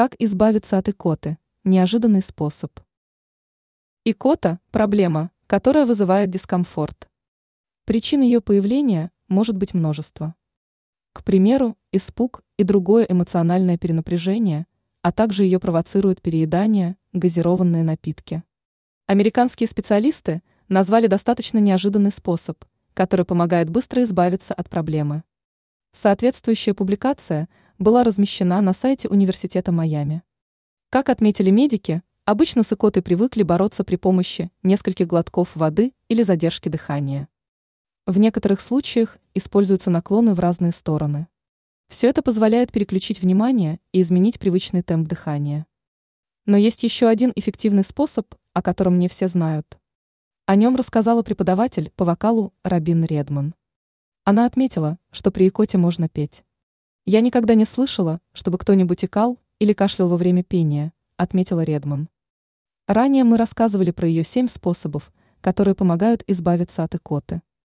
Как избавиться от икоты? Неожиданный способ. Икота – проблема, которая вызывает дискомфорт. Причин ее появления может быть множество. К примеру, испуг и другое эмоциональное перенапряжение, а также ее провоцирует переедание, газированные напитки. Американские специалисты назвали достаточно неожиданный способ, который помогает быстро избавиться от проблемы. Соответствующая публикация была размещена на сайте Университета Майами. Как отметили медики, обычно с привыкли бороться при помощи нескольких глотков воды или задержки дыхания. В некоторых случаях используются наклоны в разные стороны. Все это позволяет переключить внимание и изменить привычный темп дыхания. Но есть еще один эффективный способ, о котором не все знают. О нем рассказала преподаватель по вокалу Рабин Редман. Она отметила, что при икоте можно петь. «Я никогда не слышала, чтобы кто-нибудь икал или кашлял во время пения», отметила Редман. Ранее мы рассказывали про ее семь способов, которые помогают избавиться от икоты.